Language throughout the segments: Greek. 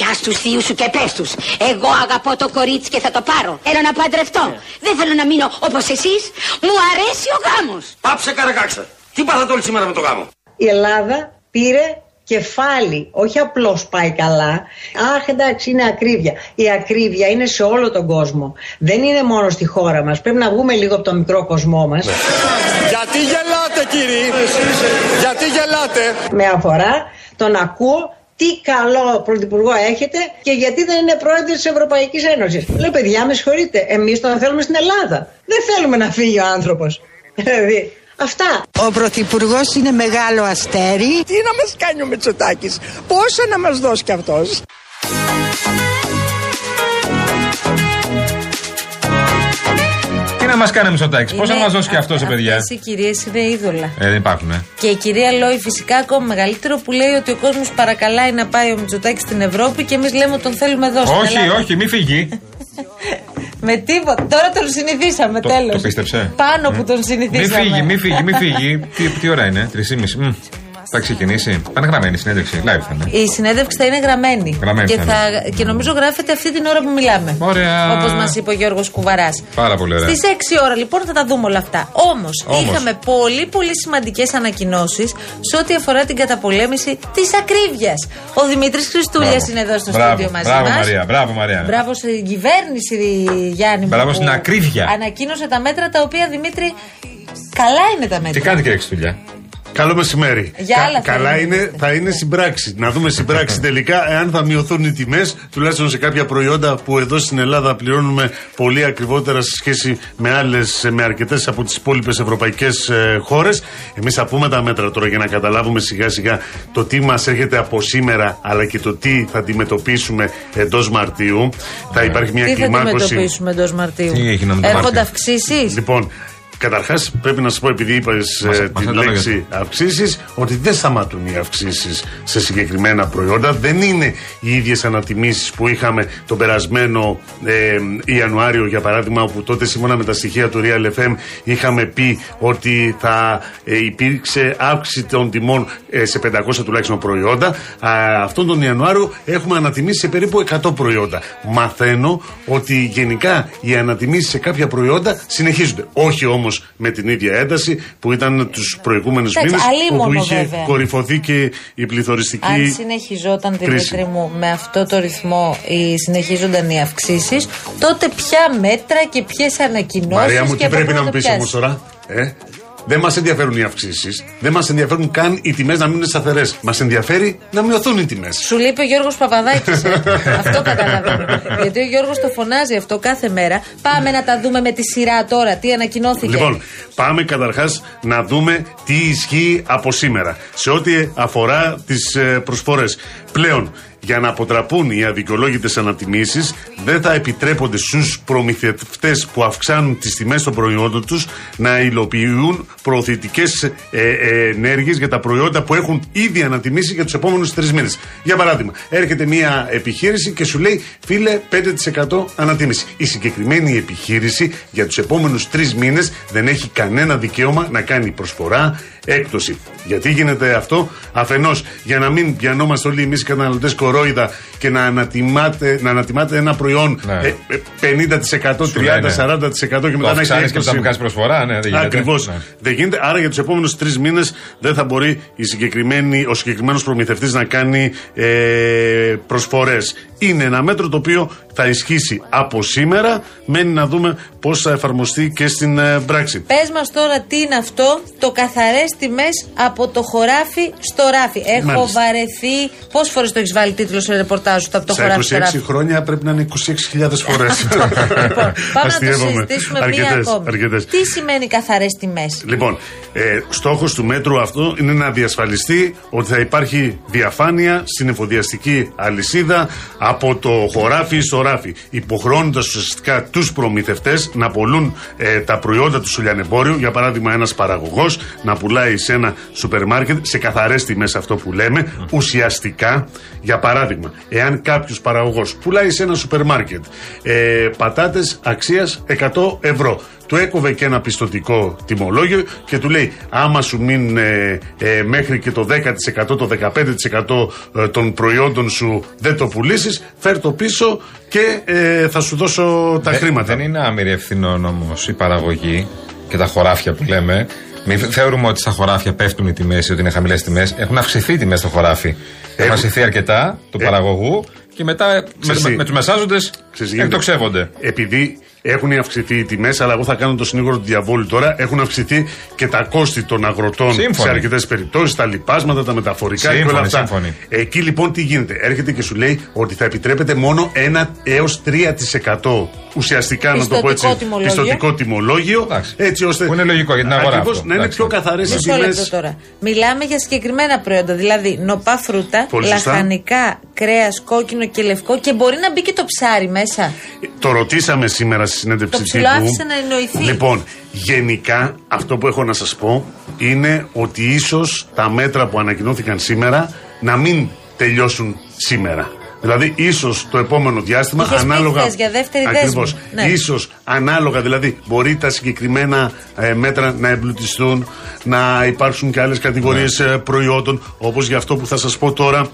Πιάσ' τους θείους σου και πες τους. Εγώ αγαπώ το κορίτσι και θα το πάρω. Έλα να παντρευτώ. Δεν θέλω να μείνω όπως εσείς. Μου αρέσει ο γάμος. Πάψε καρακάξα. Τι πάθατε όλοι σήμερα με το γάμο; Η Ελλάδα πήρε κεφάλι, όχι απλώς πάει καλά. Αχ, εντάξει, είναι ακρίβεια. Η ακρίβεια είναι σε όλο τον κόσμο. Δεν είναι μόνο στη χώρα μας. Πρέπει να βγούμε λίγο από το μικρό κοσμό μας. Γιατί γελάτε κύριοι, γιατί γελάτε; Με αφορά τον ακούω τι καλό πρωθυπουργό έχετε και γιατί δεν είναι πρόεδρος της Ευρωπαϊκής Ένωσης. Λέω, παιδιά, με συγχωρείτε. Εμείς τον θέλουμε στην Ελλάδα. Δεν θέλουμε να φύγει ο άνθρωπος. Δηλαδή, αυτά. Ο Πρωθυπουργός είναι μεγάλο αστέρι. Τι να μας κάνει ο Μητσοτάκης, πόσα να μας δώσει κι αυτός; Να μας κάνει ο Μητσοτάκη, πώ να μας δώσει και αυτός σε παιδιά; Αυτές οι κυρίες είναι είδωλα. Ε, δεν υπάρχουν, ε. Και η κυρία Λόι φυσικά ακόμα μεγαλύτερο που λέει ότι ο κόσμος παρακαλάει να πάει ο Μητσοτάκης στην Ευρώπη και εμείς λέμε ότι τον θέλουμε εδώ στην Όχι, Ελλάδα. όχι, μη φύγει. Με τίποτα. Τώρα τον συνηθίσαμε, Το- τέλος. το πίστεψε; Πάνω που τον Μη συνηθίσαμε. φύγει, μη φύγει, μη φύγει. τι, τι ώρα είναι, 3.30. Μμ. Θα ξεκινήσει. Πάνε γραμμένη η συνέντευξη. Live θα είναι. Η συνέντευξη θα είναι γραμμένη. Γραμμένη και, θα θα, και νομίζω γράφεται αυτή την ώρα που μιλάμε. Ωραία. Όπως μας είπε ο Γιώργος Κουβαράς. Πάρα πολύ ωραία. Στις 6 ώρα λοιπόν θα τα δούμε όλα αυτά. Όμως Όμως. είχαμε πολύ πολύ σημαντικές ανακοινώσεις σε ό,τι αφορά την καταπολέμηση της ακρίβειας. Ο Δημήτρης Χριστούλια Μπράβο. είναι εδώ στο Μπράβο. στούντιο μαζί Μπράβο, μας. Μαρία. Μπράβο, Μαρία. Μπράβο στην κυβέρνηση, Γιάννη. μου, Μπράβο που στην ακρίβεια. Ανακοίνωσε τα μέτρα τα οποία Δημήτρη. Καλά είναι τα μέτρα. Τι κάνετε κύριε Χριστούλια. Καλό μεσημέρι. Για άλλα καλά θέλουμε. είναι, θα είναι στην πράξη. Να δούμε στην πράξη τελικά εάν θα μειωθούν οι τιμές, τουλάχιστον σε κάποια προϊόντα που εδώ στην Ελλάδα πληρώνουμε πολύ ακριβότερα σε σχέση με άλλες, με αρκετές από τις υπόλοιπες ευρωπαϊκές ε, χώρες. Εμείς θα πούμε τα μέτρα τώρα για να καταλάβουμε σιγά σιγά το τι μας έρχεται από σήμερα, αλλά και το τι θα αντιμετωπίσουμε εντός Μαρτίου. Θα υπάρχει μια Τι θα κλιμάκωση. αντιμετωπίσουμε εντός Μαρτίου; Τι έγινε με το Έρχονται Μάρτιο; αυξήσεις; Λοιπόν, καταρχάς πρέπει να σα πω, επειδή είπα Μας- ε, μας την τα λέξη αυξήσεις, ότι δεν σταματούν οι αυξήσεις σε συγκεκριμένα προϊόντα. Δεν είναι οι ίδιες ανατιμήσεις που είχαμε τον περασμένο ε, Ιανουάριο, για παράδειγμα, όπου τότε σύμφωνα με τα στοιχεία του Real FM είχαμε πει ότι θα ε, υπήρξε αύξηση των τιμών ε, σε 500 τουλάχιστον προϊόντα. Α, αυτόν τον Ιανουάριο έχουμε ανατιμήσει σε περίπου 100 προϊόντα. Μαθαίνω ότι γενικά οι ανατιμήσεις σε κάποια προϊόντα συνεχίζονται. Όχι όμως με την ίδια ένταση που ήταν τους προηγούμενους Εντάξει, μήνες, όπου αλίμονο είχε βέβαια. κορυφωθεί και η πληθωριστική. Αν συνεχιζόταν κρίση. Δημήτρη μου με αυτό το ρυθμό οι, συνεχίζονταν οι αυξήσεις, τότε ποια μέτρα και ποιες ανακοινώσει. Μαρία μου, και τι από πρέπει πού να θα μου το πει όμως πιάσεις; τώρα. Ε; Δεν μας ενδιαφέρουν οι αυξήσεις. Δεν μας ενδιαφέρουν καν οι τιμές να μείνουν σταθερές. Μας ενδιαφέρει να μειωθούν οι τιμές. Σου λείπει ο Γιώργος Παπαδάκης. αυτό καταλαβαίνω. Γιατί ο Γιώργος το φωνάζει αυτό κάθε μέρα. Πάμε να τα δούμε με τη σειρά τώρα. Τι ανακοινώθηκε. Λοιπόν, πάμε καταρχάς να δούμε τι ισχύει από σήμερα σε ό,τι αφορά τις προσφορές. Πλέον, για να αποτραπούν οι αδικαιολόγητες ανατιμήσεις, δεν θα επιτρέπονται στους προμηθευτές που αυξάνουν τις τιμές των προϊόντων τους να υλοποιούν προωθητικές ε, ε, ενέργειες για τα προϊόντα που έχουν ήδη ανατιμήσει για τους επόμενους τρεις μήνες. Για παράδειγμα, έρχεται μια επιχείρηση και σου λέει, φίλε, 5% ανατίμηση. Η συγκεκριμένη επιχείρηση για τους επόμενους τρεις μήνες δεν έχει κανένα δικαίωμα να κάνει προσφορά, έκπτωση. Γιατί γίνεται αυτό, αφενός για να μην πιανόμαστε όλοι εμείς οι καταναλωτές κορόιδα και να ανατιμάτε, να ανατιμάτε ένα προϊόν Ναι. ε, ε, 50%, 30%, Σου λένε. 40% και Το μετά να έχει αυξάνεις και έκπτωση. μετά μου κάνεις προσφορά, ναι, δεν γίνεται. Ακριβώς. Ναι. Δεν γίνεται. Άρα για τους επόμενους τρεις μήνες δεν θα μπορεί η συγκεκριμένη, ο συγκεκριμένος προμηθευτής να κάνει ε, προσφορές. Είναι ένα μέτρο το οποίο θα ισχύσει από σήμερα. Μένει να δούμε πώς θα εφαρμοστεί και στην ε, πράξη. Πες μας τώρα τι είναι αυτό το καθαρές τιμές από το χωράφι στο ράφι. Έχω Μάλιστα. βαρεθεί. Πόσες φορές το έχεις βάλει τίτλος σε ρεπορτάζ του από το Στα χωράφι στο 26 ράφι; χρόνια πρέπει να είναι 26.000 φορές. Λοιπόν, πάμε να το συζητήσουμε μία ακόμη. αρκετές. Τι σημαίνει καθαρές τιμές; Λοιπόν, ε, στόχος του μέτρου αυτού είναι να διασφαλιστεί ότι θα υπάρχει διαφάνεια στην εφοδιαστική αλυσίδα από το χωράφι στο ράφι. Υποχρεώνοντας ουσιαστικά τους προμηθευτές να πολλούν ε, τα προϊόντα του στο λιανεμπόριο. Για παράδειγμα, ένας παραγωγός να πουλάει πουλάει σε ένα σούπερ μάρκετ σε καθαρές τιμές αυτό που λέμε. Ουσιαστικά, για παράδειγμα, εάν κάποιος παραγωγός πουλάει σε ένα σούπερ μάρκετ ε, πατάτες αξίας 100 ευρώ, του έκοβε και ένα πιστοτικό τιμολόγιο και του λέει άμα σου μείνουν ε, ε, μέχρι και το 10% το 15% ε, των προϊόντων σου δεν το πουλήσεις φέρ το πίσω και ε, θα σου δώσω τα Δεν- χρήματα. Δεν είναι άμυρη ευθυνών όμως η παραγωγή και τα χωράφια που λέμε. Μην θεωρούμε ότι στα χωράφια πέφτουν οι τιμές ή ότι είναι χαμηλές τιμές. Έχουν αυξηθεί οι τιμές στο χωράφι. Έχουν Έχουν- αυξηθεί αρκετά του Ε. παραγωγού και μετά με, Ξέρεις με, τι; με τους μεσάζοντες Ξέρεις, γίνεται. εκτοξεύονται. Επειδή έχουν αυξηθεί οι τιμές, αλλά εγώ θα κάνω το συνήγορο του διαβόλου τώρα, έχουν αυξηθεί και τα κόστη των αγροτών Σύμφωνοι. σε αρκετές περιπτώσεις, τα λοιπάσματα, τα μεταφορικά και Σύμφωνοι, όλα αυτά. σύμφωνοι. Εκεί λοιπόν τι γίνεται, έρχεται και σου λέει ότι θα επιτρέπεται μόνο 1 έως 3% ουσιαστικά να το πω έτσι, Πιστωτικό τιμολόγιο. πιστωτικό τιμολόγιο. Εντάξει. Έτσι ώστε. Που είναι λογικό για την αγορά Ακριβώς, αυτό. να είναι Εντάξει. πιο καθαρές οι Μισό τιμές. λεπτό τώρα. Μιλάμε για συγκεκριμένα προϊόντα. Δηλαδή νοπά φρούτα, Πολύ σωστά. λαχανικά, κρέας, κόκκινο και λευκό και μπορεί να μπει και το ψάρι μέσα. Το ρωτήσαμε σήμερα στη συνέντευξη Το τύπου. ψηλοάφησε να εννοηθεί. Λοιπόν, γενικά αυτό που έχω να σας πω είναι ότι ίσως τα μέτρα που ανακοινώθηκαν σήμερα να μην τελειώσουν σήμερα. Δηλαδή, ίσως το επόμενο διάστημα Είχες πει ανάλογα. χθες για δεύτερη Ακριβώς. δέσμη. Ναι. Ίσως ανάλογα, δηλαδή, μπορεί τα συγκεκριμένα ε, μέτρα να εμπλουτιστούν, να υπάρξουν και άλλες κατηγορίες προϊόντων, όπως για αυτό που θα σας πω τώρα,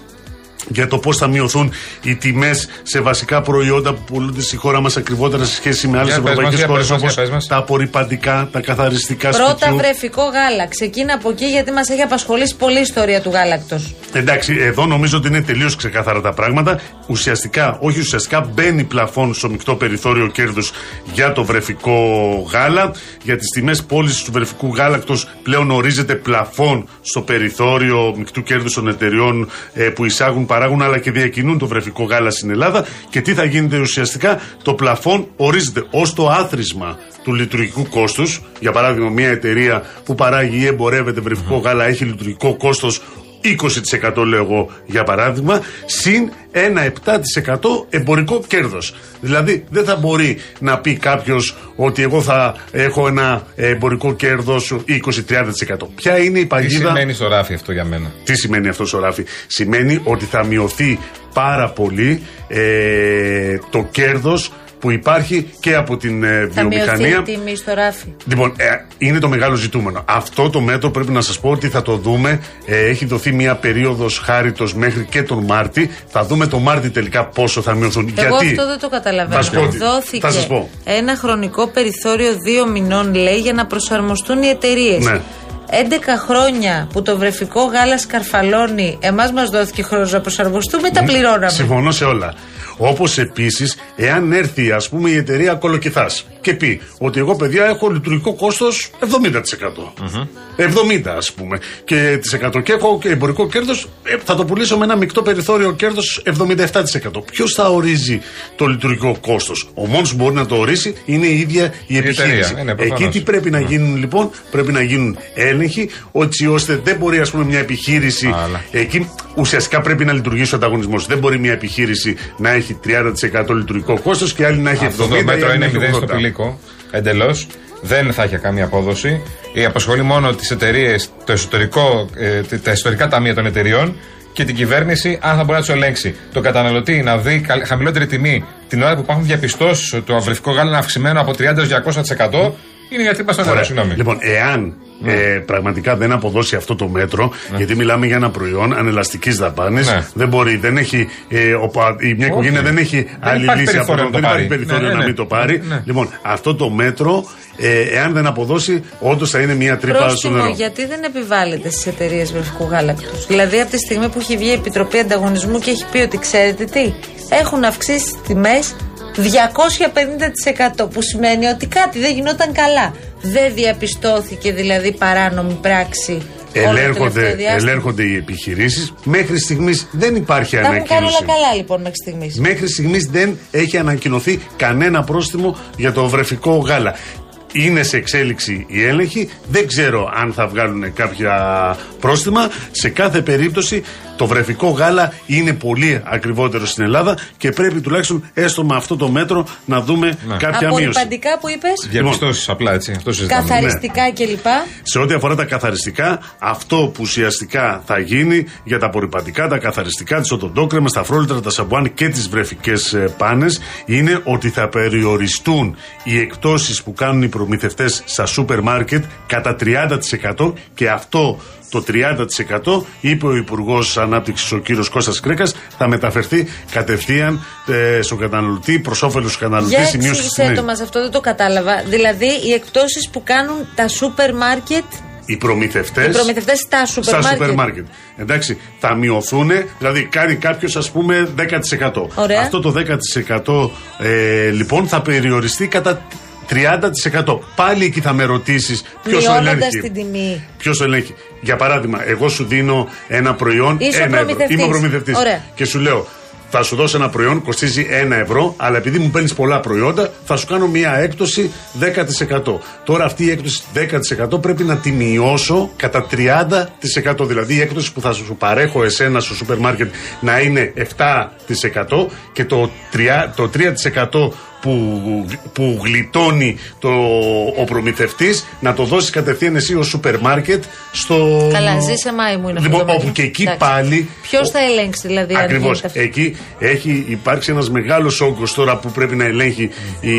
για το πώς θα μειωθούν οι τιμές σε βασικά προϊόντα που πουλούνται στη χώρα μας ακριβότερα σε σχέση με άλλες Για πες μας, ευρωπαϊκές για χώρες πες μας, όπως για πες μας. τα απορριπαντικά, τα καθαριστικά Πρώτα σπιτιού. βρεφικό γάλα. Ξεκίνα από εκεί γιατί μας έχει απασχολήσει πολύ η ιστορία του γάλακτος. Εντάξει, εδώ νομίζω ότι είναι τελείως ξεκάθαρα τα πράγματα. Ουσιαστικά, όχι ουσιαστικά, μπαίνει πλαφόν στο μεικτό περιθώριο κέρδους για το βρεφικό γάλα. Για τις τιμές πώλησης του βρεφικού γάλακτος πλέον ορίζεται πλαφόν στο περιθώριο μεικτού κέρδους των εταιριών ε, που εισάγουν, παράγουν αλλά και διακινούν το βρεφικό γάλα στην Ελλάδα. Και τι θα γίνεται ουσιαστικά, το πλαφόν ορίζεται ως το άθροισμα του λειτουργικού κόστους. Για παράδειγμα, μια εταιρεία που παράγει ή εμπορεύεται βρεφικό γάλα έχει λειτουργικό κόστος 20% λέω εγώ για παράδειγμα, συν ένα 7% εμπορικό κέρδος. Δηλαδή δεν θα μπορεί να πει κάποιος ότι εγώ θα έχω ένα εμπορικό κέρδος 20-30%. Ποια είναι η Τι παγίδα; σημαίνει στο ράφι αυτό για μένα; Τι σημαίνει αυτό ο Ράφη. Σημαίνει ότι θα μειωθεί πάρα πολύ ε, το κέρδος που υπάρχει και από την ε, Θα μειωθεί βιομηχανία. η τιμή στο ράφι. Λοιπόν, ε, είναι το μεγάλο ζητούμενο. Αυτό το μέτρο πρέπει να σας πω ότι θα το δούμε. Ε, έχει δοθεί μια περίοδος χάριτος μέχρι και τον Μάρτι. Θα δούμε το Μάρτι τελικά πόσο θα μειωθούν. Εγώ Γιατί; αυτό δεν το καταλαβαίνω. Θα σου πω ότι- Δόθηκε θα σας πω. ένα χρονικό περιθώριο δύο μηνών, λέει, για να προσαρμοστούν οι εταιρείες. Ναι. 11 χρόνια που το βρεφικό γάλα σκαρφαλώνει, εμάς μας δόθηκε χρόνος να προσαρμοστούμε, τα πληρώναμε; Συμφωνώ σε όλα. Όπως επίσης, εάν έρθει ας πούμε η εταιρεία Κολοκυθάς και πει ότι εγώ παιδιά έχω λειτουργικό κόστος 70%. 70% ας πούμε. Και, τις 100 και έχω και εμπορικό κέρδος, θα το πουλήσω με ένα μεικτό περιθώριο κέρδος 77%. Ποιος θα ορίζει το λειτουργικό κόστος; Ο μόνος που μπορεί να το ορίσει είναι η ίδια η εταιρεία, επιχείρηση. είναι, προφανώς. Εκεί τι πρέπει να γίνουν λοιπόν, πρέπει να γίνουν έλεγχοι, έτσι ώστε δεν μπορεί ας πούμε μια επιχείρηση Αλλά. Εκεί ουσιαστικά πρέπει να λειτουργήσει ο ανταγωνισμός. Δεν μπορεί μια επιχείρηση να έχει 30% λειτουργικό κόστος και άλλη να έχει 70%. Αυτό το ή μέτρο άλλη είναι να έχει μηδέν στο 80. πηλίκο. Εντελώς. Δεν θα έχει καμία απόδοση. Η απασχολεί μόνο τις εταιρείες, το εσωτερικό, ε, τα εσωτερικά ταμεία των εταιριών και την κυβέρνηση, αν θα μπορεί να τους ελέγξει. Το καταναλωτή να δει καλ- χαμηλότερη τιμή την ώρα που υπάρχουν διαπιστώσεις ότι το αυρευτικό γάλα είναι αυξημένο από 30% έως 200%, είναι για τρύπα στο νερό. Ωραία. Συγγνώμη. Λοιπόν, εάν Ναι. ε, πραγματικά δεν αποδώσει αυτό το μέτρο, γιατί μιλάμε για ένα προϊόν ανελαστικής δαπάνης, Ναι. δεν μπορεί, δεν έχει. Ε, ο πα- η μια οικογένεια δεν έχει άλλη υπάρχει λύση από περιθώριο το να το Δεν υπάρχει πάρει. περιθώριο Ναι, ναι, να ναι. μην το πάρει. Ναι. Λοιπόν, αυτό το μέτρο, ε, εάν δεν αποδώσει, όντως θα είναι μια τρύπα στο Πρόστιμο, νερό. γιατί δεν επιβάλλεται στις εταιρείες βρεφικού γάλακτος. Δηλαδή, από τη στιγμή που έχει βγει η Επιτροπή Ανταγωνισμού και έχει πει ότι ξέρετε τι, έχουν αυξήσει τις τιμές 250%. Που σημαίνει ότι κάτι δεν γινόταν καλά. Δεν διαπιστώθηκε δηλαδή παράνομη πράξη. όλο το Ελέγχονται, τελευταίο διάστημα. ελέγχονται οι επιχειρήσεις. Μέχρι στιγμής δεν υπάρχει Τα έχουν κάνει όλα ανακοίνωση. καλά λοιπόν μέχρι στιγμής. Μέχρι στιγμής δεν έχει ανακοινωθεί κανένα πρόστιμο για το βρεφικό γάλα. Είναι σε εξέλιξη η έλεγχη. Δεν ξέρω αν θα βγάλουν κάποια πρόστιμα. Σε κάθε περίπτωση Το βρεφικό γάλα είναι πολύ ακριβότερο στην Ελλάδα και πρέπει τουλάχιστον έστω με αυτό το μέτρο να δούμε κάποια μείωση. Απορριπαντικά που είπες; Διαπιστώσει απλά έτσι. Αυτό συζητάμε. Καθαριστικά κλπ. Σε ό,τι αφορά τα καθαριστικά, αυτό που ουσιαστικά θα γίνει για τα απορριπαντικά, τα καθαριστικά, τις οδοντόκρεμα, τα φρόλιτρα, τα σαμπουάν και τις βρεφικές πάνες είναι ότι θα περιοριστούν οι εκπτώσεις που κάνουν οι προμηθευτές στα σούπερ μάρκετ κατά 30% και αυτό το 30% είπε ο Υπουργός Ανάπτυξης ο κύριος Κώστας Σκρέκας θα μεταφερθεί κατευθείαν ε, στον καταναλωτή προς όφελος του καταναλωτή Για η μείωση εξήγησέ το μας αυτό δεν το κατάλαβα. Δηλαδή οι εκπτώσεις που κάνουν τα σούπερ μάρκετ Οι προμηθευτές. Οι προμηθευτές στα σούπερ στα μάρκετ. σούπερ μάρκετ. Εντάξει, θα μειωθούν, δηλαδή κάνει κάποιος ας πούμε 10%. Ωραία. Αυτό το 10% ε, λοιπόν θα περιοριστεί κατά 30%. Πάλι εκεί θα με ρωτήσεις ποιος το Μειώνοντας ελέγχει. την τιμή. Ποιος το ελέγχει. Για παράδειγμα, εγώ σου δίνω ένα προϊόν. Είσαι ο ένα ευρώ. προμηθευτής. Είμαι ο προμηθευτής. Ωραία. Και σου λέω, θα σου δώσω ένα προϊόν, κοστίζει ένα ευρώ, αλλά επειδή μου παίρνεις πολλά προϊόντα, θα σου κάνω μια έκπτωση 10%. Τώρα αυτή η έκπτωση 10% πρέπει να τη μειώσω κατά 30%. Δηλαδή η έκπτωση που θα σου παρέχω εσένα στο σούπερ μάρκετ να είναι 7% και το 3%, το 3% που, που γλιτώνει το, ο προμηθευτής να το δώσεις κατευθείαν εσύ ως σούπερ μάρκετ στο. Καλά, ζει σε Μάη μου είναι Λοιπόν, αυτό. το όπου μέτρο. και εκεί Εντάξει. πάλι. Ποιος θα ελέγξει δηλαδή αν Ακριβώς. γίνεται αυτό; Εκεί έχει υπάρξει ένας μεγάλος όγκος τώρα που πρέπει να ελέγχει η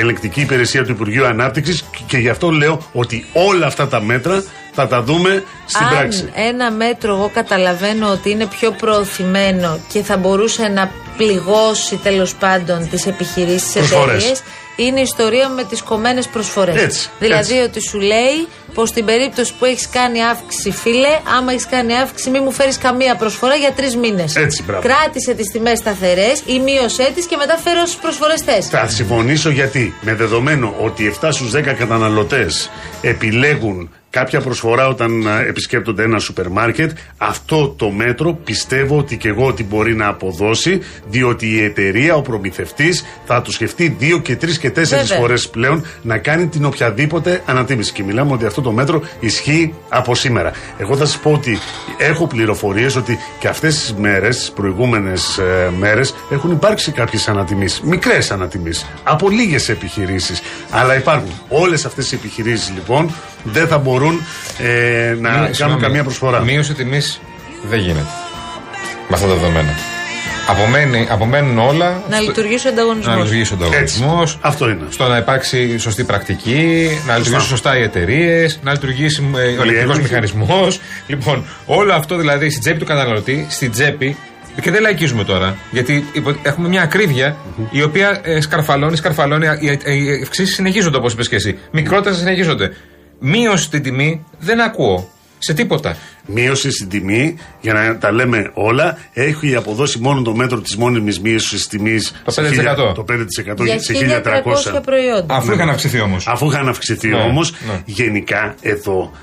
ελεγκτική υπηρεσία του Υπουργείου Ανάπτυξης και γι' αυτό λέω ότι όλα αυτά τα μέτρα θα τα δούμε στην Αν πράξη. ένα μέτρο εγώ καταλαβαίνω ότι είναι πιο προωθημένο και θα μπορούσε να πληγώσει τέλος πάντων τις επιχειρήσεις, τι Προσφορές. εταιρείες, είναι η ιστορία με τις κομμένες προσφορές. Έτσι, Δηλαδή έτσι. ότι σου λέει πως στην περίπτωση που έχεις κάνει αύξηση, φίλε, άμα έχεις κάνει αύξηση, μην μου φέρεις καμία προσφορά για τρεις μήνες. Έτσι, μπράβο. Κράτησε τις τιμές σταθερές ή μείωσέ τις και μετά φέρω όσε προσφορέ θε. Θα συμφωνήσω γιατί με δεδομένο ότι 7 στους 10 καταναλωτές επιλέγουν κάποια προσφορά όταν α, επισκέπτονται ένα σούπερ μάρκετ αυτό το μέτρο πιστεύω ότι και εγώ ότι μπορεί να αποδώσει διότι η εταιρεία, ο προμηθευτής θα το σκεφτεί δύο και τρεις και τέσσερις Βέβαια. φορές πλέον να κάνει την οποιαδήποτε ανατίμηση και μιλάμε ότι αυτό το μέτρο ισχύει από σήμερα. Εγώ θα σας πω ότι έχω πληροφορίες ότι και αυτές τις μέρες, τις προηγούμενες ε, μέρες έχουν υπάρξει κάποιες ανατιμήσεις, μικρές ανατιμήσεις από λίγες επιχειρήσεις αλλά υπάρχουν όλες αυτές οι επιχειρήσεις λοιπόν δεν θα μπορούν ε, να Μη- κάνουν συγγνώμη. καμία προσφορά. Μείωση τιμής δεν γίνεται. Με αυτά τα δεδομένα. Απομένει, απομένουν όλα. Να στο- λειτουργήσει ο ανταγωνισμός. να λειτουργήσει ο ανταγωνισμός. Αυτό είναι. Στο να υπάρξει σωστή πρακτική, να λειτουργήσουν σωστά οι εταιρείες, να λειτουργήσει ε, ο ηλεκτρικός έλεγχη. μηχανισμός. Λοιπόν, όλο αυτό δηλαδή στην τσέπη του καταναλωτή, στην τσέπη. Και δεν λαϊκίζουμε τώρα. Γιατί υπο- έχουμε μια ακρίβεια η οποία ε, σκαρφαλώνει, σκαρφαλώνει. Οι, οι, οι αυξήσεις συνεχίζονται όπως είπες και εσύ. Μικρότερες συνεχίζονται. Μείωση στην τιμή δεν ακούω. Σε τίποτα. Μείωση στην τιμή, για να τα λέμε όλα, έχει αποδώσει μόνο το μέτρο της μόνιμης μείωσης τη τιμής. Το 5%. Το 5% Για σε 1300 1300. προϊόντα. Αφού είχαν αυξηθεί όμως. Αφού είχαν αυξηθεί Ναι, όμως, ναι. γενικά εδώ ε,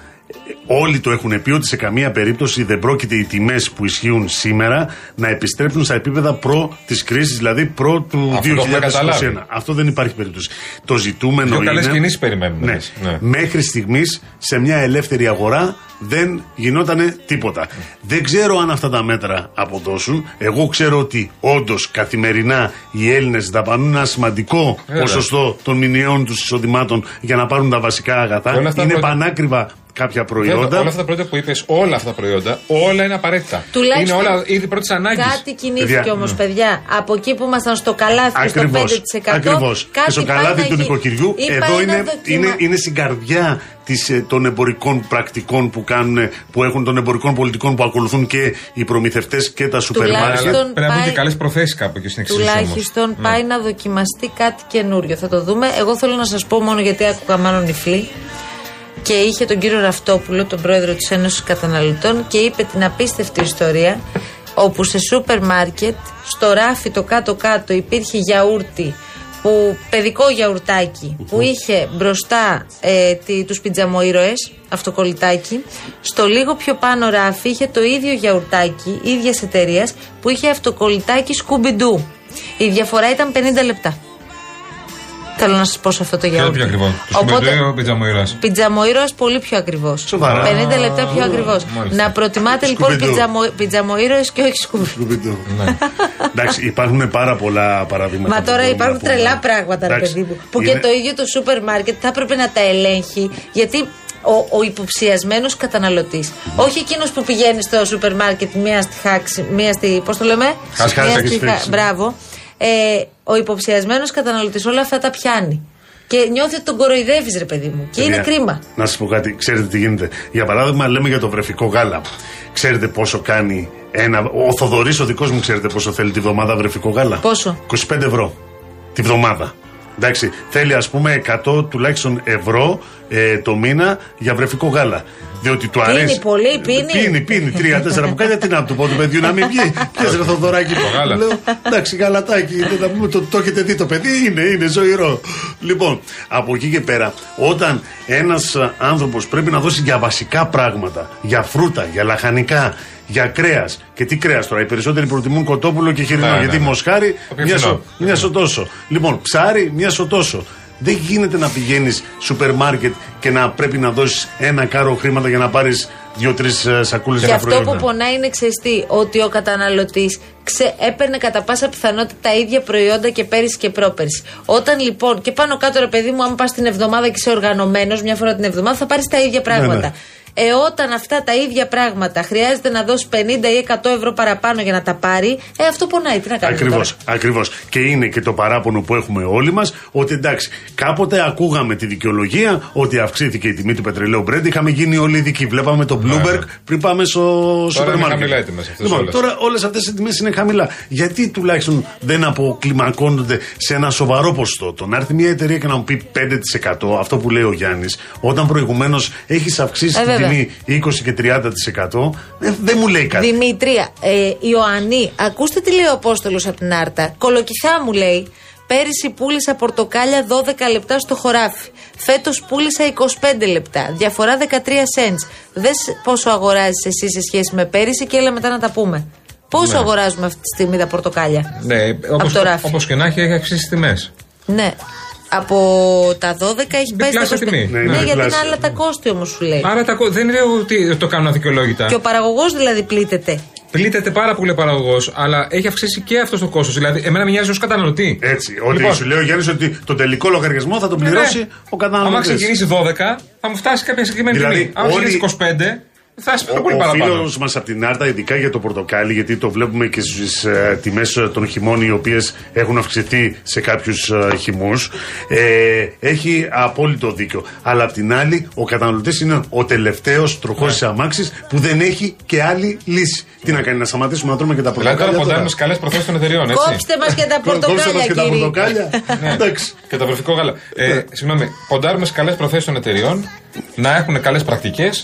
όλοι το έχουν πει ότι σε καμία περίπτωση δεν πρόκειται οι τιμές που ισχύουν σήμερα να επιστρέψουν στα επίπεδα προ της κρίσης, δηλαδή προ του Αυτό το έχουμε 2021. καταλάβει. Αυτό δεν υπάρχει περίπτωση. Το ζητούμενο Δύο είναι. καλές κινήσεις περιμένουμε, Ναι, λες. Ναι. Μέχρι στιγμής σε μια ελεύθερη αγορά δεν γινότανε τίποτα. Δεν ξέρω αν αυτά τα μέτρα αποδώσουν. Εγώ ξέρω ότι όντως καθημερινά οι Έλληνες δαπανούν ένα σημαντικό Βέβαια. ποσοστό των μηνιαίων τους εισοδημάτων για να πάρουν τα βασικά αγαθά. Όλα αυτά Είναι πρώτα- πανάκριβα κάποια Βέβαια, προϊόντα. όλα αυτά τα προϊόντα που είπες, όλα αυτά τα προϊόντα, όλα είναι απαραίτητα. Τουλάχιστον είναι όλα ήδη πρώτης ανάγκης. Κάτι κινήθηκε Παιδιά, όμως, ναι. παιδιά. Από εκεί που ήμασταν στο καλάθι και στο 5%. Ακριβώς, ακριβώς. Κάτι Και στο πάει καλάθι να του γι- νοικοκυριού, ή εδώ πάει να είναι, δοκιμα- είναι, είναι στην καρδιά της, ε, των εμπορικών πρακτικών που, κάνουν, που έχουν των εμπορικών πολιτικών που ακολουθούν και οι προμηθευτές και τα σούπερ Τουλάχιστον- μάρκετ. Αλλά πρέπει να βγουν πάει- και καλές προθέσεις κάπου εκεί στην εξήγηση. όμως. Τουλάχιστον Ναι. πάει να δοκιμαστεί κάτι καινούριο. Θα το δούμε. Εγώ θέλω να σας πω μόνο γιατί άκουγα μάλλον νυφλή και είχε τον κύριο Ραφτόπουλο, τον πρόεδρο της Ένωσης Καταναλωτών, και είπε την απίστευτη ιστορία όπου σε σούπερ μάρκετ, στο ράφι το κάτω-κάτω υπήρχε γιαούρτι που, παιδικό γιαουρτάκι που είχε μπροστά ε, τι, τους πιτζαμοήρωες αυτοκολλητάκι στο λίγο πιο πάνω ράφι είχε το ίδιο γιαουρτάκι ίδιας εταιρείας που είχε αυτοκολλητάκι σκουμπιντού η διαφορά ήταν 50 λεπτά Θέλω να σας πω σε αυτό το Ποιο γιαούρτι. πιο ακριβό. Το σκουμπεντό ή ο πιτζαμοϊράς. Πιτζαμοϊρός πολύ πιο ακριβώς. Σοβαρά. 50 λεπτά πιο ακριβώς. μάλιστα. Να προτιμάτε λοιπόν Σκουμπεντό. πιτζαμο, πιτζαμοϊρός και όχι σκουμπεντό. Σκουμπιντό. Ναι. Εντάξει, υπάρχουν πάρα πολλά παραδείγματα. Μα που τώρα μπορούμε υπάρχουν να πούμε. τρελά πράγματα, ρε Εντάξει, παιδί μου. Που είναι- και το ίδιο το σούπερ μάρκετ θα έπρεπε να τα ελέγχει. Γιατί ο, ο υποψιασμένος καταναλωτής, όχι εκείνος που πηγαίνει στο σούπερ μάρκετ μία στη χάξη, μία στη. Πώς το λέμε; Χάξη, Μία χάξη, στη χάξη. Μπράβο. Ε, ο υποψιασμένος καταναλωτής όλα αυτά τα πιάνει. Και νιώθει ότι τον κοροϊδεύεις, ρε παιδί μου. Και είναι Παιδιά, κρίμα. Να σας πω κάτι, ξέρετε τι γίνεται. Για παράδειγμα, λέμε για το βρεφικό γάλα. Ξέρετε πόσο κάνει ένα. Ο Θοδωρής, ο δικός μου, ξέρετε πόσο θέλει τη βδομάδα βρεφικό γάλα; Πόσο; 25 ευρώ τη βδομάδα. Εντάξει, θέλει ας πούμε 100 τουλάχιστον ευρώ ε, το μήνα για βρεφικό γάλα. Διότι του Πίνει αρέσει. πολύ, πίνει. Πίνει, πίνει. Τρία-τέσσερα μπουκάλια. Τι να του πω του παιδιού να μην βγει. Πιες ρε Θοδωράκι. Το γάλα. Λέω, εντάξει, γαλατάκι. Δεν θα πούμε, το, το έχετε δει το παιδί. Είναι, είναι ζωηρό. Λοιπόν, από εκεί και πέρα, όταν ένας άνθρωπος πρέπει να δώσει για βασικά πράγματα, για φρούτα, για λαχανικά, για κρέας. Και τι κρέας τώρα, οι περισσότεροι προτιμούν κοτόπουλο και χοιρινό. Ναι, ναι, γιατί ναι. μοσχάρι, Το πιο μια, φθηνό. σο, μια σωτόσο. Λοιπόν, ψάρι, μια σωτόσο. Δεν γίνεται να πηγαίνεις σούπερ μάρκετ και να πρέπει να δώσεις ένα κάρο χρήματα για να πάρεις δύο-τρει σακούλες Και για αυτό προϊόντα. που πονάει είναι ξεστή, ότι ο καταναλωτής έπαιρνε κατά πάσα πιθανότητα τα ίδια προϊόντα και πέρυσι και πρόπερσι. Όταν λοιπόν, και πάνω κάτω ρε παιδί μου, αν πας την εβδομάδα και είσαι οργανωμένος μια φορά την εβδομάδα, θα πάρεις τα ίδια πράγματα. ναι. Ε, όταν αυτά τα ίδια πράγματα χρειάζεται να δώσει 50 ή 100 ευρώ παραπάνω για να τα πάρει, ε, αυτό πονάει. Τι να κάνουμε. Ακριβώ, τώρα; ακριβώς. Και είναι και το παράπονο που έχουμε όλοι μας ότι εντάξει, κάποτε ακούγαμε τη δικαιολογία ότι αυξήθηκε η τιμή του πετρελαίου Brent. Είχαμε γίνει όλοι ειδικοί. Βλέπαμε το Bloomberg πριν πάμε στο σούπερ είναι μάρκετ. χαμηλά οι τιμές αυτές Λοιπόν, όλες. τώρα όλες αυτές οι τιμές είναι χαμηλά. Γιατί τουλάχιστον δεν αποκλιμακώνονται σε ένα σοβαρό ποσοστό; Το να έρθει μια εταιρεία και να μου πει 5% αυτό που λέει ο Γιάννης, όταν προηγουμένως έχεις αυξήσει Ε, την βέβαια. Τιμή 20 και 30%, ε, δεν μου λέει κάτι. Δημήτρια, ε, Ιωαννή, ακούστε τι λέει ο Απόστολος από την Άρτα. Κολοκυθά μου λέει. Πέρυσι πούλησα πορτοκάλια 12 λεπτά στο χωράφι. Φέτος πούλησα 25 λεπτά. Διαφορά 13 cents. Δες πόσο αγοράζεις εσύ σε σχέση με πέρυσι και έλα μετά να τα πούμε. Πόσο αγοράζουμε αυτή τη στιγμή τα πορτοκάλια. Ναι, Από το ράφι; όπως και να έχει, έχει αυξήσει τιμές. Ναι. Από τα 12 έχεις πάει στα Διπλάσια 25. τιμή. Ναι, Ναι, είναι γιατί είναι διπλάσια. άλλα τα κόστη όμως σου λέει. Άρα τα, κο- δεν λέω ότι το κάνουν αδικαιολόγητα. Και ο παραγωγός δηλαδή πλήττεται. Πλήττεται πάρα πολύ ο παραγωγός, αλλά έχει αυξήσει και αυτός το κόστος. Δηλαδή, εμένα με νοιάζει ως καταναλωτή. Έτσι. Ότι Λοιπόν, σου λέει ο Γιάννη ότι το τελικό λογαριασμό θα τον ναι, πληρώσει ναι. ο καταναλωτής. Άμα ξεκινήσει 12, θα μου φτάσει κάποια συγκεκριμένη Δηλαδή, τιμή. Άμα όλοι- ξεκινήσει 25, θα φτάσει πάρα Ο, πολύ ο παραπάνω. φίλος μας από την Άρτα, ειδικά για το πορτοκάλι, γιατί το βλέπουμε και στις ε, τιμές των χειμών, οι οποίες έχουν αυξηθεί σε κάποιους ε, χειμού, ε, έχει απόλυτο δίκιο. Αλλά απ' την άλλη, ο καταναλωτής είναι ο τελευταίος τροχός Ναι. της αμάξης που δεν έχει και άλλη λύση. Τι να κάνει, να σταματήσουμε να τρώμε και τα Δηλαδή, πορτοκάλια. τώρα ποντάρουμε στι καλές προθέσεις των εταιριών, έτσι. Κόψτε μας και τα Κόψτε μας πορτοκάλια, και τα κύριε. πορτοκάλια. Ναι. Εντάξει. Και το βρεφικό γάλα. Ε, συγγνώμη, ποντάρουμε στι καλές προθέσεις των εταιριών να έχουν καλές πρακτικές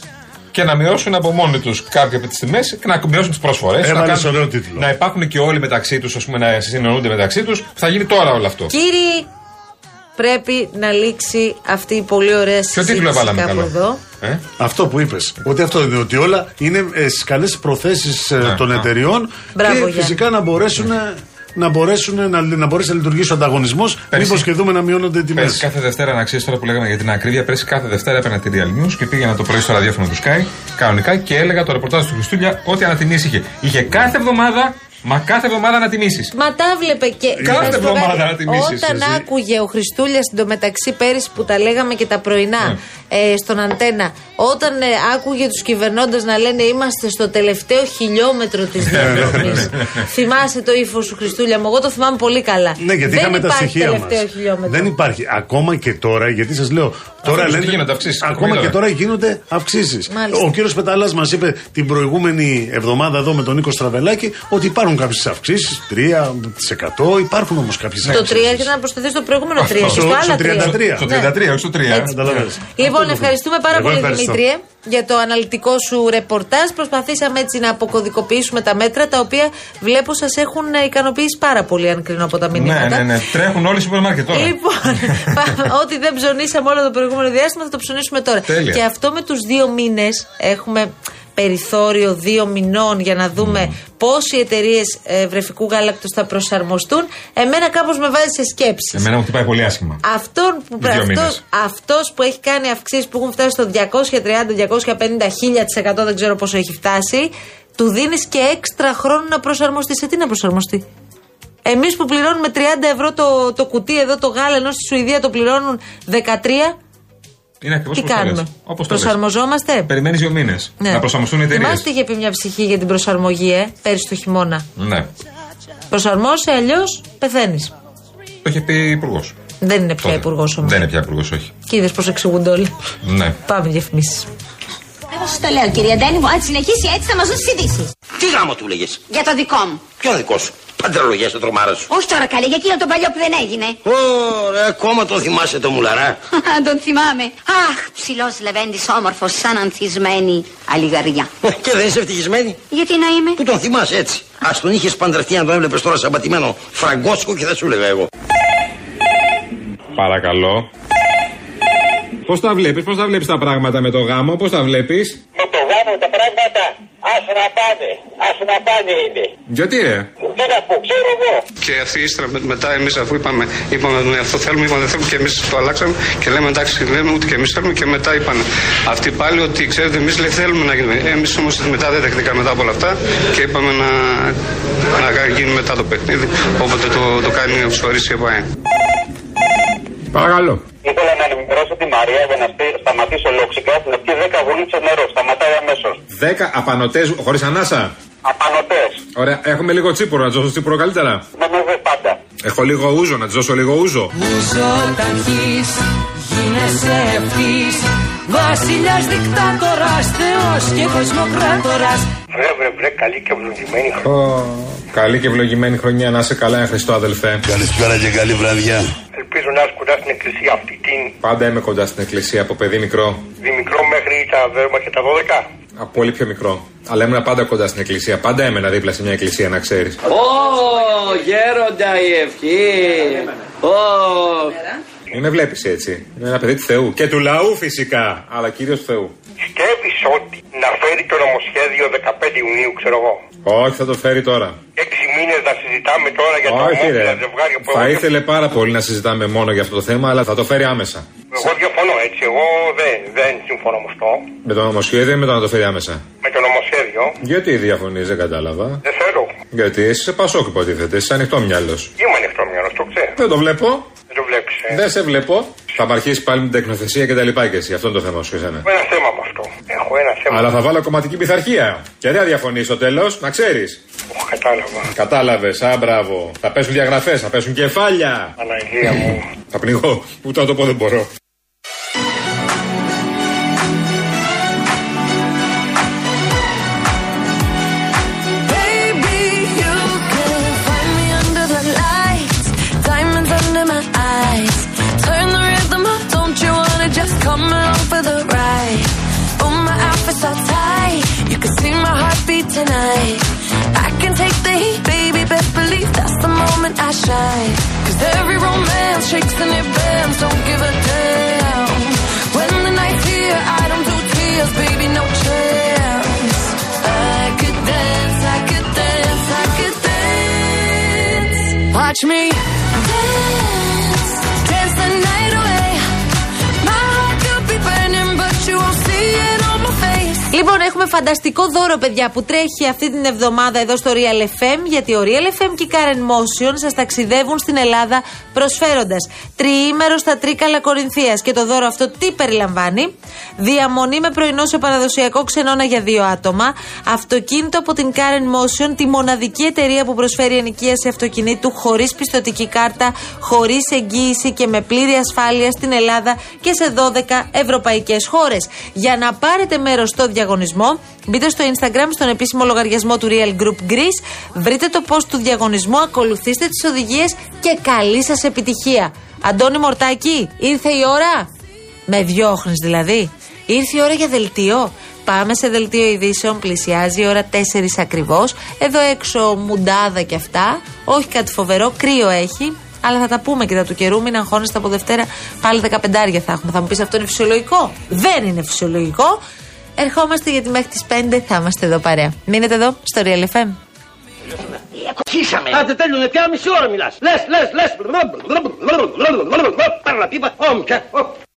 και να μειώσουν από μόνοι τους κάποια από τις τιμές και να μειώσουν τις προσφορές. Έβαλες ωραίο τίτλο. Να υπάρχουν και όλοι μεταξύ τους, ας πούμε, να συνεννοούνται μεταξύ τους. Θα γίνει τώρα όλο αυτό. Κύριοι, πρέπει να λήξει αυτή η πολύ ωραία Ποιο συζήτηση τίτλο έβαλαμε κάπου καλό. εδώ. Ε; Αυτό που είπες. Ότι αυτό είναι. Ότι όλα είναι ε, στις καλές προθέσεις Ναι, των ναι. εταιριών Μπράβο, και Γιάννη. φυσικά να μπορέσουν να, μπορέσουν να, να μπορέσει να λειτουργήσει ο ανταγωνισμός. Πέρσι- Μήπως και δούμε να μειώνονται οι τιμές. Πέρσι κάθε Δευτέρα, να ξέρεις τώρα που λέγαμε για την ακρίβεια, πέρσι κάθε Δευτέρα έπαιρνα τη Real News και πήγαινα το πρωί στο ραδιόφωνο του Sky κανονικά και έλεγα το ρεπορτάζ του Χριστούλια ό,τι ανατιμήσει είχε. Είχε κάθε εβδομάδα, μα κάθε εβδομάδα ανατιμήσει. Μα τα βλέπε και. Κάθε να σου πω εβδομάδα κάτι. να τιμήσεις, Όταν εσύ. άκουγε ο Χριστούλια εντωμεταξύ πέρυσι που τα λέγαμε και τα πρωινά Ναι. ε, στον αντένα, όταν ε, άκουγε τους κυβερνώντε να λένε Είμαστε στο τελευταίο χιλιόμετρο της διαδρομής. Θυμάσαι το ύφο σου, Χριστούλια μου. Εγώ το θυμάμαι πολύ καλά. Ναι, γιατί Δεν είχαμε τα υπάρχει στοιχεία μας. τελευταίο χιλιόμετρο. Δεν υπάρχει. Ακόμα και τώρα, γιατί σας λέω. Τώρα είναι, λένε, γίνονται αυξήσεις. Ακόμα Μην και τώρα. τώρα γίνονται αυξήσεις. Μάλιστα. Ο κύριος Πεταλάς μας είπε την προηγούμενη εβδομάδα εδώ με τον Νίκο Στραβελάκη ότι υπάρχουν κάποιες αυξήσεις. 3%. Υπάρχουν όμως κάποιες Το 3 αυξήσεις. έρχεται να προσθεθεί στο προηγούμενο 3 Αυτό, και στο στο άλλα 33. 3. Στο Ναι. 33, όχι στο 3. Έτσι. Καταλαβαίνεις. Λοιπόν, Αυτό το ευχαριστούμε πάρα Εγώ πολύ, ευχαριστώ. Δημήτριε, για το αναλυτικό σου ρεπορτάζ. Προσπαθήσαμε έτσι να αποκωδικοποιήσουμε τα μέτρα, τα οποία βλέπω σας έχουν ικανοποιήσει πάρα πολύ, αν κρίνω από τα Ναι, μηνύματα. ναι, ναι. Τρέχουν όλοι στο σούπερ μάρκετ τώρα. Λοιπόν, πα- ό,τι δεν ψωνίσαμε όλο το προηγούμενο διάστημα θα το ψωνίσουμε τώρα. Τέλεια. Και αυτό με τους δύο μήνες έχουμε περιθώριο δύο μηνών για να δούμε πώς οι εταιρείες βρεφικού γάλακτος θα προσαρμοστούν, εμένα κάπως με βάζει σε σκέψεις. Εμένα μου χτυπάει πολύ άσχημα. Αυτόν που, Δύο αυτός, μήνες. αυτός που έχει κάνει αυξήσεις που έχουν φτάσει στο 230-250 δεν ξέρω πόσο έχει φτάσει, του δίνεις και έξτρα χρόνο να προσαρμοστεί. Σε τι να προσαρμοστεί; Εμείς που πληρώνουμε 30 ευρώ το, το κουτί εδώ το γάλα, ενώ στη Σουηδία το πληρώνουν 13, Είναι ακριβώς τι κάνουμε; Όπως Προσαρμοζόμαστε; Περιμένεις δύο μήνες Ναι. να προσαρμοστούν οι εταιρείες. Θυμάστε τι είχε πει μια ψυχή για την προσαρμογή, ε, πέρυσι το χειμώνα; Ναι. Προσαρμόσαι, αλλιώς πεθαίνεις. Το είχε πει υπουργός. Δεν είναι πια υπουργός όμως. Δεν είναι πια υπουργός, όχι. Και είδες πώς εξηγούνται όλοι. Ναι. Πάμε διαφημίσει. Εγώ σα το λέω, κυρία Ντένι μου, αν συνεχίσει έτσι θα μας δώσει ειδήσει. Τι γάμο του λέγε. Για το δικό μου. Ποιο δικό σου; Παντρελογία στο τρομάρα σου. Όχι τώρα καλή, για εκείνο το παλιό που δεν έγινε; Ωραία, ακόμα τον θυμάσαι το μουλαρά. Αν τον θυμάμαι. Αχ, ψηλός λεβέντης όμορφος, σαν ανθισμένη αλιγαριά. Ε, Και δεν είσαι ευτυχισμένη; Γιατί να είμαι; Που τον θυμάσαι έτσι. Α τον είχες παντρευτεί να τον έβλεπες τώρα σαμπατημένο φραγκόσκο και θα σου έλεγα εγώ. Παρακαλώ. Πώς τα βλέπεις, πώς τα βλέπεις τα πράγματα με το γάμο, πώς τα βλέπεις; Με το γάμο τα πράγματα ας να πάνε, ας να πάνε είναι. Γιατί ρε. Τι να πω, ξέρω εγώ. Και αυτοί ύστερα με- μετά εμείς αφού είπαμε, είπαμε ναι, αυτό θέλουμε, είπαμε δεν θέλουμε και εμείς το αλλάξαμε και λέμε εντάξει λέμε ούτε και εμείς θέλουμε και μετά είπαν αυτοί πάλι ότι ξέρετε εμείς θέλουμε να γίνουμε. Εμείς όμως μετά δεν δεχτήκαμε μετά από όλα αυτά και είπαμε να, να γίνει μετά το παιχνίδι όποτε το, το κάνει ο Ψωρής η ΕΠΑΕ. Παρακαλώ. Ήθελα να ενημερώσω τη Μαρία για να σπί- σταματήσει ολόξικα να πιει 10 βουλίτσες νερό. Σταματάει αμέσως. Δέκα απανοτές χωρίς ανάσα. Απανοτές. Ωραία, έχουμε λίγο τσίπουρο, να τη δώσω τσίπουρο καλύτερα. Με με πάντα. Έχω λίγο ούζο, να τη δώσω λίγο ούζο. Ούζο ταχύς, γίνεσαι ευθύς Βασιλιάς δικτάτορας, θεός και κοσμοκράτορας Βρε, βρε, βρε, καλή και ευλογημένη χρονιά. Καλή και ευλογημένη χρονιά, να είσαι καλά, ένα Χριστό αδελφέ. Καλησπέρα και καλή βραδιά. Ελπίζω να είσαι κοντά στην εκκλησία αυτή την Πάντα είμαι κοντά στην εκκλησία από παιδί μικρό. δημικρό μέχρι τα δέρμα και τα 12. Από πολύ πιο μικρό. Αλλά ήμουν πάντα κοντά στην εκκλησία. Πάντα έμενα δίπλα σε μια εκκλησία, να ξέρεις. Ω, γέροντα η ευχή. Ω, Μην με βλέπεις έτσι. Είναι ένα παιδί του Θεού. Και του λαού φυσικά. Αλλά κυρίως του Θεού. Σκέφτης ότι να φέρει το νομοσχέδιο 15 Ιουνίου, ξέρω εγώ. Όχι, θα το φέρει τώρα. Έξι μήνες να συζητάμε τώρα για τα Όχι, ρε. ομόφυλα ζευγάρια που Θα εγώ, ήθελε πάρα πολύ να συζητάμε μόνο για αυτό το θέμα, αλλά θα το φέρει άμεσα. εγώ διαφωνώ έτσι. Εγώ δεν, δεν συμφωνώ με αυτό. Με το νομοσχέδιο ή με το να το φέρει άμεσα; Με το νομοσχέδιο Γιατί διαφωνείς, δεν κατάλαβα. δεν θέλω. Γιατί εσύ σε πασόκ υποτίθεται, είσαι ανοιχτό μυαλός. Είμαι ανοιχτό μυαλός, το ξέρω. Δεν το βλέπω. Δεν το βλέπεις. Ε. Δεν σε βλέπω. Θα αρχίσεις πάλι με την τεκνοθεσία και τα λοιπά και εσύ. Αυτό είναι το θέμα σου, εσένα. Έχω ένα θέμα με αυτό. Έχω ένα θέμα. Αλλά θα βάλω κομματική πειθαρχία. Και δεν θα διαφωνείς στο τέλος, να ξέρεις. Κατάλαβες αν. Θα πέσουν διαγραφές, θα πέσουν κεφάλια. Αναλλα μου. Θα πλήγω που δεν πώ δεν μπορώ. Believe that's the moment I shine. Cause every romance shakes and it bends, don't give a damn. When the night's here, I don't do tears, baby, no chance. I could dance, I could dance, I could dance. Watch me έχουμε φανταστικό δώρο, παιδιά, που τρέχει αυτή την εβδομάδα εδώ στο Real FM. Γιατί ο Real FM και η Karen Motion σας ταξιδεύουν στην Ελλάδα προσφέροντας τριήμερο στα Τρίκαλα Κορινθίας. Και το δώρο αυτό τι περιλαμβάνει; Διαμονή με πρωινό σε παραδοσιακό ξενώνα για δύο άτομα. Αυτοκίνητο από την Karen Motion, τη μοναδική εταιρεία που προσφέρει ενοικίαση αυτοκινήτου χωρίς πιστοτική κάρτα, χωρίς εγγύηση και με πλήρη ασφάλεια στην Ελλάδα και σε 12 ευρωπαϊκές χώρες. Για να πάρετε μέρος στο διαγωνισμό, μπείτε στο Instagram, στον επίσημο λογαριασμό του Real Group Greece, βρείτε το post του διαγωνισμού, ακολουθήστε τις οδηγίες και καλή σας επιτυχία. Αντώνη Μορτάκη, ήρθε η ώρα; Με διώχνεις δηλαδή. Ήρθε η ώρα για δελτίο. Πάμε σε δελτίο ειδήσεων. Πλησιάζει η ώρα 4 ακριβώς. Εδώ έξω μουντάδα και αυτά. Όχι κάτι φοβερό. Κρύο έχει. Αλλά θα τα πούμε και τα του καιρού. Μην αγχώνεστε από Δευτέρα. Πάλι 15 θα έχουμε. Θα μου πεις αυτό είναι φυσιολογικό; Δεν είναι φυσιολογικό. Ερχόμαστε γιατί μέχρι τις 5 θα είμαστε εδώ παρέα. Μείνετε εδώ στο Real FM. Αρχίσαμε. Άντε τέλειωνε πια μισή ώρα μιλάς. Λες, λες, λες. Πάρε να πίπα. Όμ, πια.